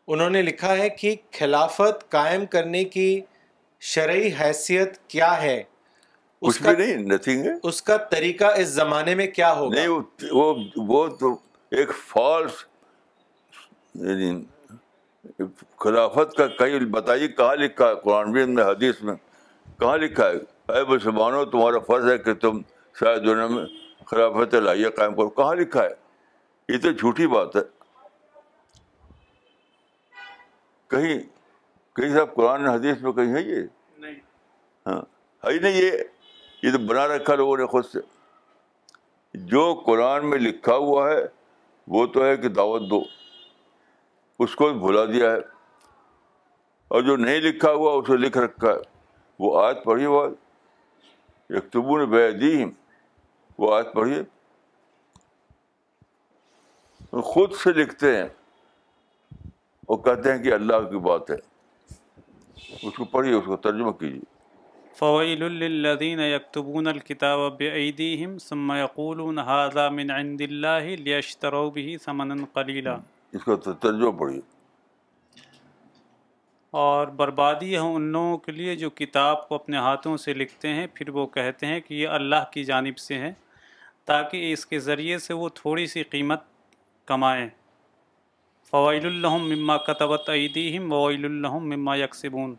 انہوں نے لکھا ہے کہ خلافت قائم کرنے کی شرعی حیثیت کیا ہے۔ کچھ کا بھی نہیں نتھنگ ہے۔ اس کا طریقہ اس زمانے میں کیا ہوگا؟ نہیں وہ وہ تو ایک فالس یعنی خلافت کا کہیں بتائیے کہاں لکھا ہے قرآن میں حدیث میں کہاں لکھا ہے؟ اے مسلمانوں تمہارا فرض ہے کہ تم شاید دنیا میں خلافت لائیے قائم کرو۔ کہاں لکھا ہے؟ یہ تو جھوٹی بات ہے۔ کہیں کہیں صاحب قرآن حدیث میں کہیں ہے یہ؟ نہیں۔ ہاں ہے ہی نہیں یہ۔ یہ تو بنا رکھا لوگوں نے خود سے۔ جو قرآن میں لکھا ہوا ہے، وہ تو ہے کہ دعوت دو۔ اس کو بھلا دیا ہے۔ اور جو نہیں لکھا ہوا، اسے لکھ رکھا ہے۔ وہ آیت پڑھیے وہ یکتبون بے دیم وہ آیت پڑھیے۔ خود سے لکھتے ہیں۔ وہ کہتے ہیں کہ اللہ کی بات ہے۔ اس کو پڑھیے، اس کو ترجمہ کیجیے۔ فويل للذين يكتبون الكتاب بأيديهم ثم يقولون هذا من عند الله ليشتروا به ثمنا قليلا۔ اس کا ترجمہ پڑھیے۔ اور بربادی ہے ان لوگوں کے لیے جو کتاب کو اپنے ہاتھوں سے لکھتے ہیں پھر وہ کہتے ہیں کہ یہ اللہ کی جانب سے ہے تاکہ اس کے ذریعے سے وہ تھوڑی سی قیمت کمائیں۔ فوائل الحم مما کتبت عیدیم وویل الحم مما یکسبون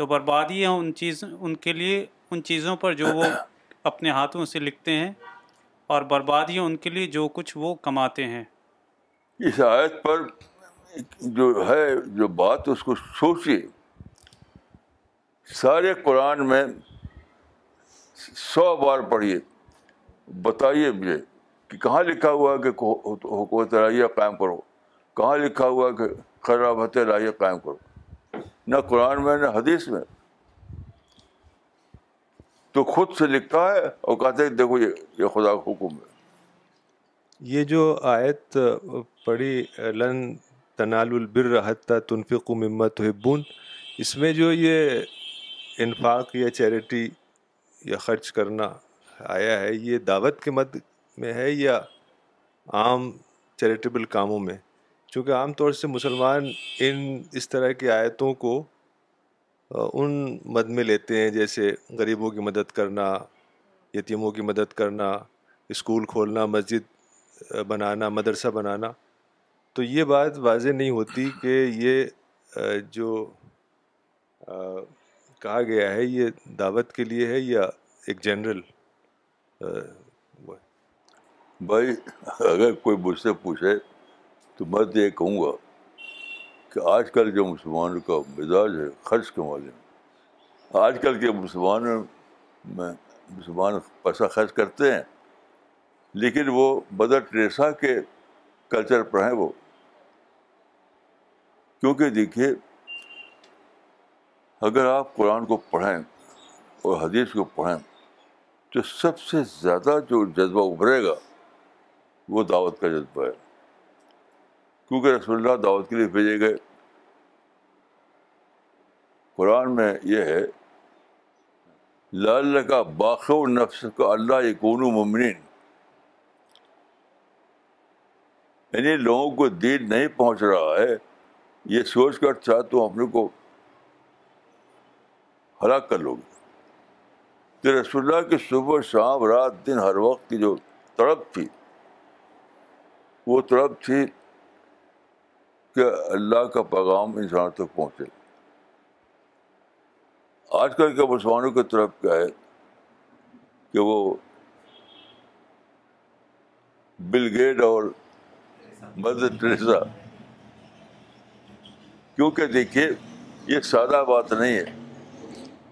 تو بربادی ہے ان چیز، ان کے لیے، ان چیزوں پر جو وہ اپنے ہاتھوں سے لکھتے ہیں اور بربادی ہے ان کے لیے جو کچھ وہ کماتے ہیں۔ اس آیت پر جو ہے، جو بات، اس کو سوچیے۔ سارے قرآن میں سو بار پڑھیے، بتائیے مجھے کہ کہاں لکھا ہوا ہے کہ حکومت لائیہ قائم کرو، کہاں لکھا ہوا ہے کہ خرابت لائیہ قائم کرو۔ نہ قرآن میں نہ حدیث میں۔ تو خود سے لکھتا ہے اور کہتے ہیں دیکھو یہ خدا کا حکم ہے۔ یہ جو آیت پڑھی، لن تنال البر حتیٰ تنفق ممت تحبون، اس میں جو یہ انفاق یا چیریٹی یا خرچ کرنا آیا ہے، یہ دعوت کے مد میں ہے یا عام چیریٹیبل کاموں میں؟ چونکہ عام طور سے مسلمان ان اس طرح کی آیتوں کو ان مد میں لیتے ہیں، جیسے غریبوں کی مدد کرنا، یتیموں کی مدد کرنا، اسکول کھولنا، مسجد بنانا، مدرسہ بنانا۔ تو یہ بات واضح نہیں ہوتی کہ یہ جو کہا گیا ہے، یہ دعوت کے لیے ہے یا ایک جنرل بھائی، اگر کوئی مجھ سے پوچھے تو میں تو یہ کہوں گا کہ آج کل جو مسلمانوں کا مزاج ہے، خرچ کے معاملے میں آج کل کے مسلمان میں مسلمان پیسہ خرچ کرتے ہیں، لیکن وہ مدر ٹریسا کے کلچر پر ہیں وہ۔ کیونکہ دیکھیے، اگر آپ قرآن کو پڑھیں اور حدیث کو پڑھیں، تو سب سے زیادہ جو جذبہ ابھرے گا، وہ دعوت کا جذبہ ہے۔ کیونکہ رسول اللہ دعوت کے لیے بھیجے گئے۔ قرآن میں یہ ہے لال کا باخ و نفس کا اللہ یقون ممنین یعنی لوگوں کو دین نہیں پہنچ رہا ہے، یہ سوچ کر چاہ تم اپنے کو ہلاک کر لو گے۔ کہ رسول اللہ کی صبح شام، رات، دن، ہر وقت کی جو تڑپ تھی، وہ تڑپ تھی کہ اللہ کا پیغام انسانوں تک پہنچے۔ آج کل کے مسلمانوں کی طرف کیا ہے کہ وہ بل گیٹ اور مدر ٹریسا۔ کیونکہ دیکھیے، یہ سادہ بات نہیں ہے۔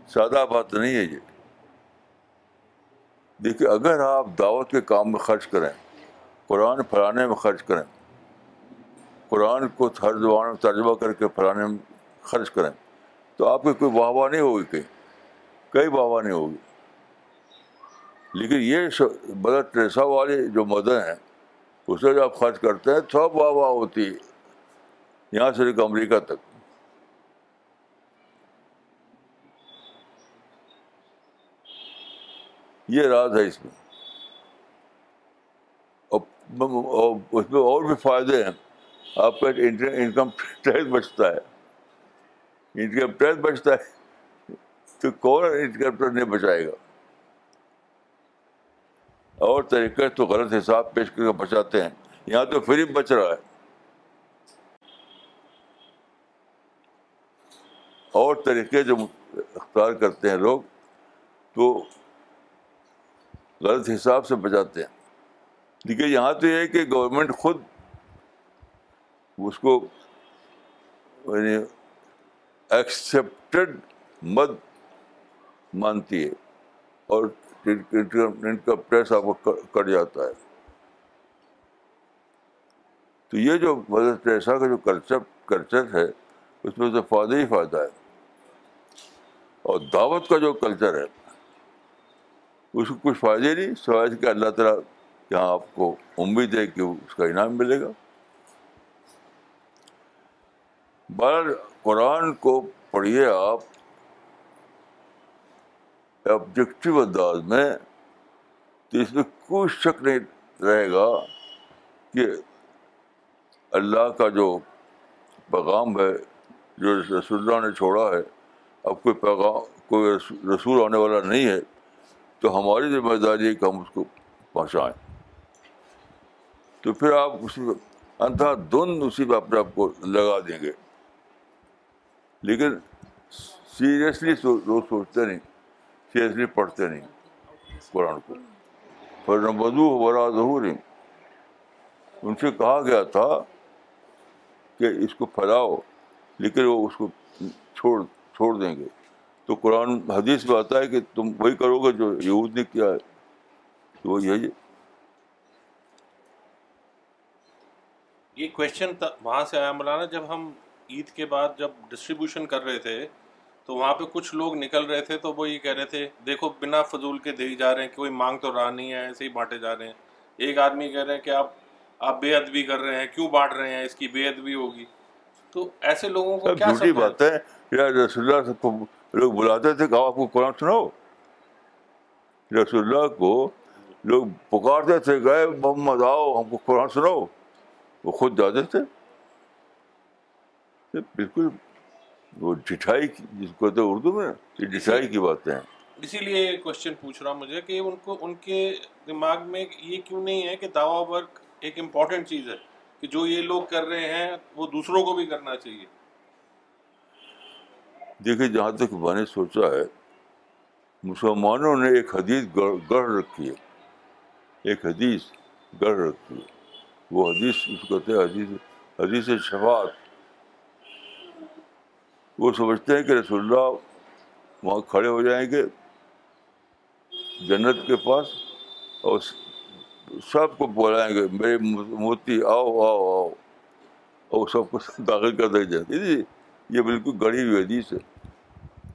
سادہ بات نہیں ہے یہ۔ دیکھیے، اگر آپ دعوت کے کام میں خرچ کریں، قرآن پھیلانے میں خرچ کریں قرآن کو ہر زبان میں ترجمہ کر کے پھیلانے میں خرچ کریں۔ تو آپ کی کوئی واہ واہ نہیں ہوگی کہیں۔ کئی واہ واہ نہیں ہوگی۔ لیکن یہ مدر ٹریسا والے جو مدر ہیں اسے جو آپ خرچ کرتے ہیں، سب واہ واہ ہوتی ہے۔ یہاں سے لے کے امریکہ تک۔ یہ راز ہے اس میں۔ اس میں اور بھی فائدے ہیں۔ آپ کا انکم ٹیکس بچتا ہے۔ انکم ٹیکس بچتا ہے تو کون انکم ٹیکس نہیں بچائے گا؟ اور طریقے تو غلط حساب پیش کر کے بچاتے ہیں۔ یہاں تو فری بچ رہا ہے۔ اور طریقے جو اختیار کرتے ہیں لوگ تو غلط حساب سے بچاتے ہیں۔ دیکھیے، یہاں تو یہ ہے کہ گورنمنٹ خود اس کو یعنی ایکسیپٹیڈ مد مانتی ہے اور ان کا ٹیکس آپ کو کٹ جاتا ہے۔ تو یہ جو مدر ٹریسا کا جو کلچر کلچر ہے، اس میں تو فائدہ ہی فائدہ ہے۔ اور دعوت کا جو کلچر ہے، اس کو کچھ فائدے نہیں، سوائے کہ اللہ تعالیٰ یہاں آپ کو امید ہے کہ اس کا انعام ملے گا۔ بہر قرآن کو پڑھیے آپ آبجیکٹو انداز میں تو اس میں کوئی شک نہیں رہے گا کہ اللہ کا جو پیغام ہے، جو رسول اللہ نے چھوڑا ہے، اب کوئی پیغام، کوئی رسول آنے والا نہیں ہے، تو ہماری ذمہ داری ہے کہ ہم اس کو پہنچائیں۔ تو پھر آپ اسی انتہا دھند اسی پہ اپنے آپ کو لگا دیں گے۔ لیکن سیریسلی لوگ سوچتے نہیں، سیریسلی پڑھتے نہیں قرآن کو۔ پر بدو برا ظہور ان سے کہا گیا تھا کہ اس کو پھیلاؤ، لیکن وہ اس کو چھوڑ چھوڑ دیں گے۔ تو قرآن حدیث میں آتا ہے کہ تم وہی کرو گے جو یہود نے کیا ہے۔ تو وہ یہی یہ کوشچن وہاں سے آیا مولانا، جب ہم عید کے بعد جب ڈسٹریبیوشن کر رہے تھے تو وہاں پہ کچھ لوگ نکل رہے تھے تو وہ یہ کہہ رہے تھے دیکھو بنا فضول کے دے جا رہے ہیں کوئی مانگ تو رہا نہیں ہے ایسے ہی بانٹے جا رہے ہیں۔ ایک آدمی کہہ رہے ہیں کہ آپ آپ بے ادبی کر رہے ہیں کیوں بانٹ رہے ہیں؟ اس کی بے ادبی ہوگی۔ تو ایسے لوگوں کو کیا جھوٹی بات ہے۔ یا رسول اللہ کو لوگ بلاتے تھے کہ آپ کو قرآن سناؤ۔ رسول اللہ کو لوگ پکارتے تھے گئے محمد آؤ ہم کو قرآن سناؤ۔ وہ خود جاتے تھے۔ بالکل وہ ڈٹھائی جس کو کہتے اردو میں یہ ڈٹھائی کی باتیں ہیں۔ اسی لیے کوشچن پوچھ رہا ہوں مجھے کہ ان کو ان کے دماغ میں یہ کیوں نہیں ہے کہ دعوی ورک ایک امپورٹنٹ چیز ہے کہ جو یہ لوگ کر رہے ہیں وہ دوسروں کو بھی کرنا چاہیے۔ دیکھیے جہاں تک میں نے سوچا ہے مسلمانوں نے ایک حدیث گڑھ رکھی ہے۔ ایک حدیث گڑھ رکھی ہے۔ وہ حدیث اس کو کہتے ہیں حدیث حدیث شفاعت۔ وہ سمجھتے ہیں کہ رسول اللہ وہاں کھڑے ہو جائیں گے جنت کے پاس اور سب کو بلائیں گے، میرے موتی آؤ آؤ آؤ، اور سب کو داخل کر دے جائیں جی یہ بالکل گڑی ہوئی حدیث ہے۔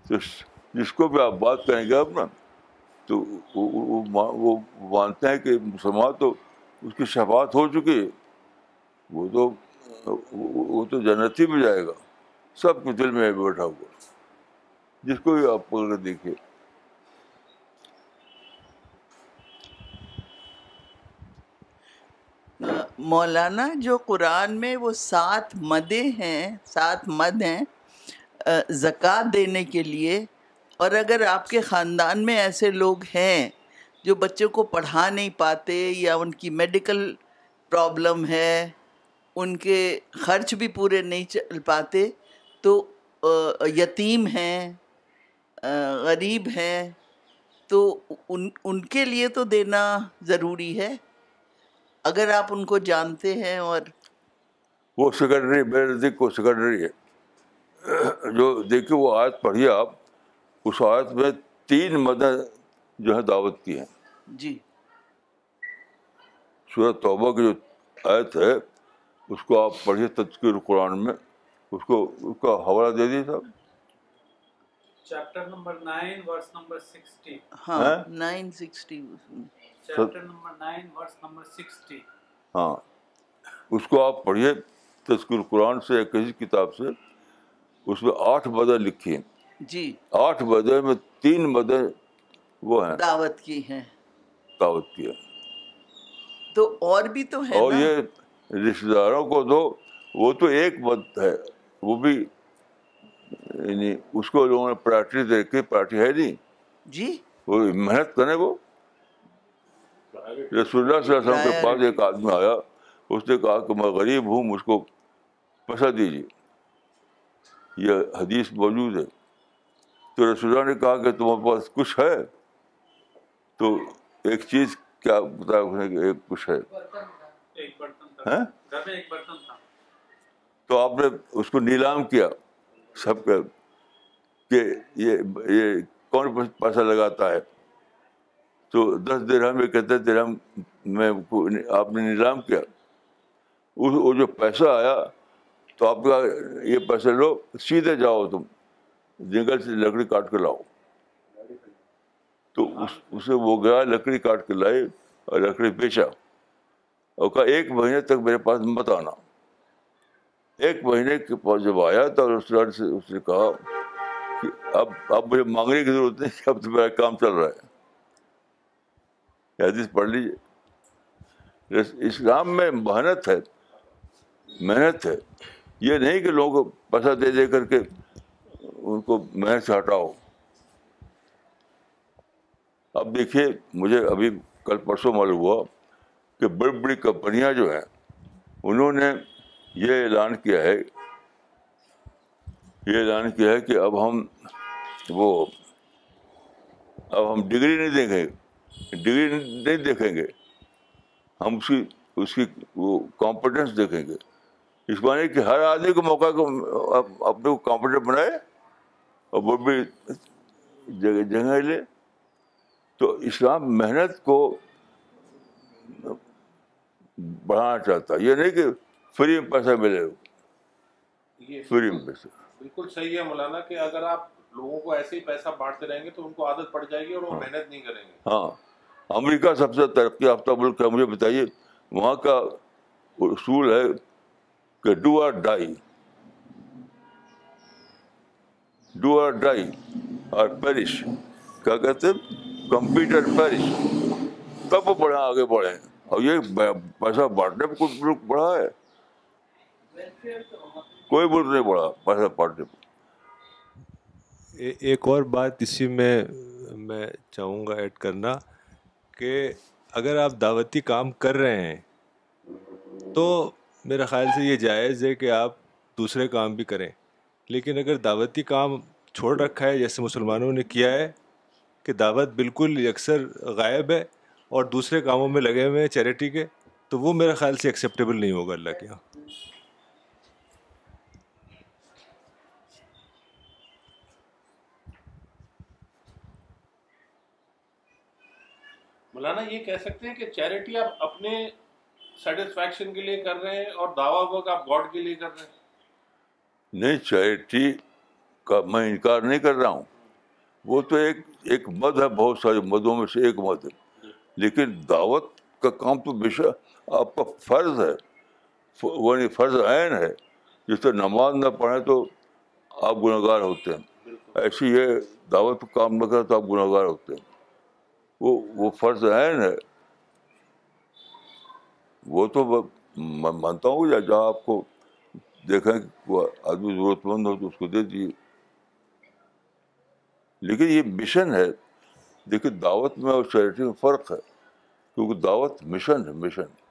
تو جس کو بھی آپ بات کریں گے اپنا، تو وہ مانتے ہیں کہ مسلمان تو اس کی شفات ہو چکی ہے۔ وہ تو وہ تو جنت ہی میں جائے گا۔ سب کچھ دل میں بیٹھا ہوا۔ جس کو بھی آپ پکڑ کر دیکھیے مولانا، جو قرآن میں وہ سات مدے ہیں، سات مد ہیں زکوٰۃ دینے کے لیے، اور اگر آپ کے خاندان میں ایسے لوگ ہیں جو بچوں کو پڑھا نہیں پاتے یا ان کی میڈیکل پرابلم ہے، ان کے خرچ بھی پورے نہیں چل پاتے تو یتیم ہیں غریب ہیں تو ان ان کے لیے تو دینا ضروری ہے۔ اگر آپ ان کو جانتے ہیں اور وہ سیکنڈری میرے نزدیک کو سیکنڈری ہے۔ جو دیکھیے وہ آیت پڑھیے آپ اس آیت میں تین مدد جو ہے دعوت کی ہیں۔ جی۔ سورت توبہ کی جو آیت ہے اس کو آپ پڑھیے تذکر قرآن میں۔ اس کو اس کا حوالہ دے دیے صاحب۔ Chapter number nine verse number sixty ہاں nine sixty chapter number nine verse number sixty ہاں۔ اس کو آپ پڑھیے تذکر قرآن سے یا کسی کتاب سے۔ اس میں آٹھ بدر لکھی ہیں۔ جی۔ آٹھ بدر میں تین بدر وہ ہیں۔ دعوت کی ہیں۔ دعوت کی ہے تو اور بھی تو ہے اور یہ رشتے داروں کو دو وہ تو ایک مت ہے۔ وہ بھی یعنی اس کو لوگوں نے پرائرٹی دے کے پرائرٹی ہے نہیں۔ جی؟ وہ محنت کرے وہ۔ رسول اللہ صلی اللہ علیہ وسلم کے پاس ایک آدمی آیا اس نے کہا کہ میں غریب ہوں مجھ کو پیسہ دیجیے۔ یہ حدیث موجود ہے۔ تو رسول اللہ نے کہا کہ تمہارے پاس کچھ ہے؟ تو ایک چیز کیا بتایا کہ ایک کچھ ہے؟ ایک برتن تھا۔ تو آپ نے اس کو نیلام کیا، سب کا، کہ یہ یہ کون پیسہ لگاتا ہے؟ تو دس درہم یہ کہتے درہم میں، آپ نے نیلام کیا۔ اس وہ جو پیسہ آیا، تو آپ کا یہ پیسے لو، سیدھے جاؤ تم، جنگل سے لکڑی کاٹ کے لاؤ۔ تو اس، اسے وہ گیا لکڑی کاٹ کے لائے اور لکڑی بیچا اور کہا، ایک مہینے تک میرے پاس مت آنا۔ ایک مہینے کے پاس جب آیا تو ریسٹورینٹ سے اس نے کہا کہ اب اب مجھے مانگنے کی ضرورت نہیں، اب تو میرا کام چل رہا ہے۔ حدیث پڑھ لیجیے اسلام میں محنت ہے محنت ہے۔ یہ نہیں کہ لوگوں کو پیسہ دے دے کر کے ان کو محنت سے ہٹاؤ۔ اب دیکھیے، مجھے ابھی کل پرسوں معلوم ہوا کہ بڑی بڑی کمپنیاں جو ہیں، انہوں نے یہ اعلان کیا ہے، یہ اعلان کیا ہے کہ اب ہم وہ، اب ہم ڈگری نہیں دیں گے، ڈگری نہیں دیکھیں گے، ہم اس کی اس کی وہ کمپٹنس دیکھیں گے۔ اس معنی کہ ہر آدمی کو موقع کو اپنے کو کمپٹنٹ بنائے اور وہ بھی جگہ جگہ لے۔ تو اسلام محنت کو بڑھانا چاہتا ہے۔ یہ نہیں کہ فری میں پیسہ ملے۔ فری میں پیسہ۔ بالکل صحیح ہے مولانا کہ اگر آپ لوگوں کو ایسے ہی پیسہ بانٹتے رہیں گے تو ان کو عادت پڑ جائے گی اور وہ ہاں۔ محنت نہیں کریں گے۔ ہاں۔ امریکہ سب سے ترقی یافتہ ملک ہے مجھے بتائیے وہاں کا اصول ہے کہ do or die do or die اور پیرش کیا کہتے ہیں؟ کمپیوٹر پیرش تب وہ بڑھا آگے بڑھے۔ اور یہ پیسہ بانٹنے کوئی ملک بڑھا ہے۔ کوئی ملک نہیں بڑھا پیسہ بانٹنے پہ ایک اور بات اسی میں میں چاہوں گا ایڈ کرنا کہ اگر آپ دعوتی کام کر رہے ہیں، تو میرے خیال سے یہ جائز ہے کہ آپ دوسرے کام بھی کریں۔ لیکن اگر دعوتی کام چھوڑ رکھا ہے، جیسے مسلمانوں نے کیا ہے کہ دعوت بالکل اکثر غائب ہے اور دوسرے کاموں میں لگے ہوئے ہیں چیریٹی کے، تو وہ میرے خیال سے ایکسیپٹیبل نہیں ہوگا اللہ کے یہاں مولانا یہ کہہ سکتے ہیں کہ چیریٹی آپ اپنے سیٹسفیکشن کے لیے کر رہے ہیں اور دعویٰ ورک آپ گاڈ کے لیے کر رہے ہیں؟ نہیں چیریٹی کا میں انکار نہیں کر رہا ہوں۔ وہ تو ایک ایک مد ہے بہت سارے مدوں میں سے ایک مد ہے لیکن دعوت کا کام تو بے شک آپ کا فرض ہے۔ وہ نہیں فرض عین ہے۔ جس طرح نماز نہ پڑھیں تو آپ گناہ گار ہوتے ہیں۔ ایسی یہ دعوت کا کام نہ کریں تو آپ گناہ گار ہوتے ہیں۔ وہ وہ فرض ہے ہے وہ تو میں مانتا ہوں یا جہاں آپ کو دیکھیں کہ آدمی ضرورت مند ہو تو اس کو دے دیجیے لیکن یہ مشن ہے۔ دیکھیے دعوت میں اور چیریٹی میں فرق ہے۔ کیونکہ دعوت مشن ہے، مشن۔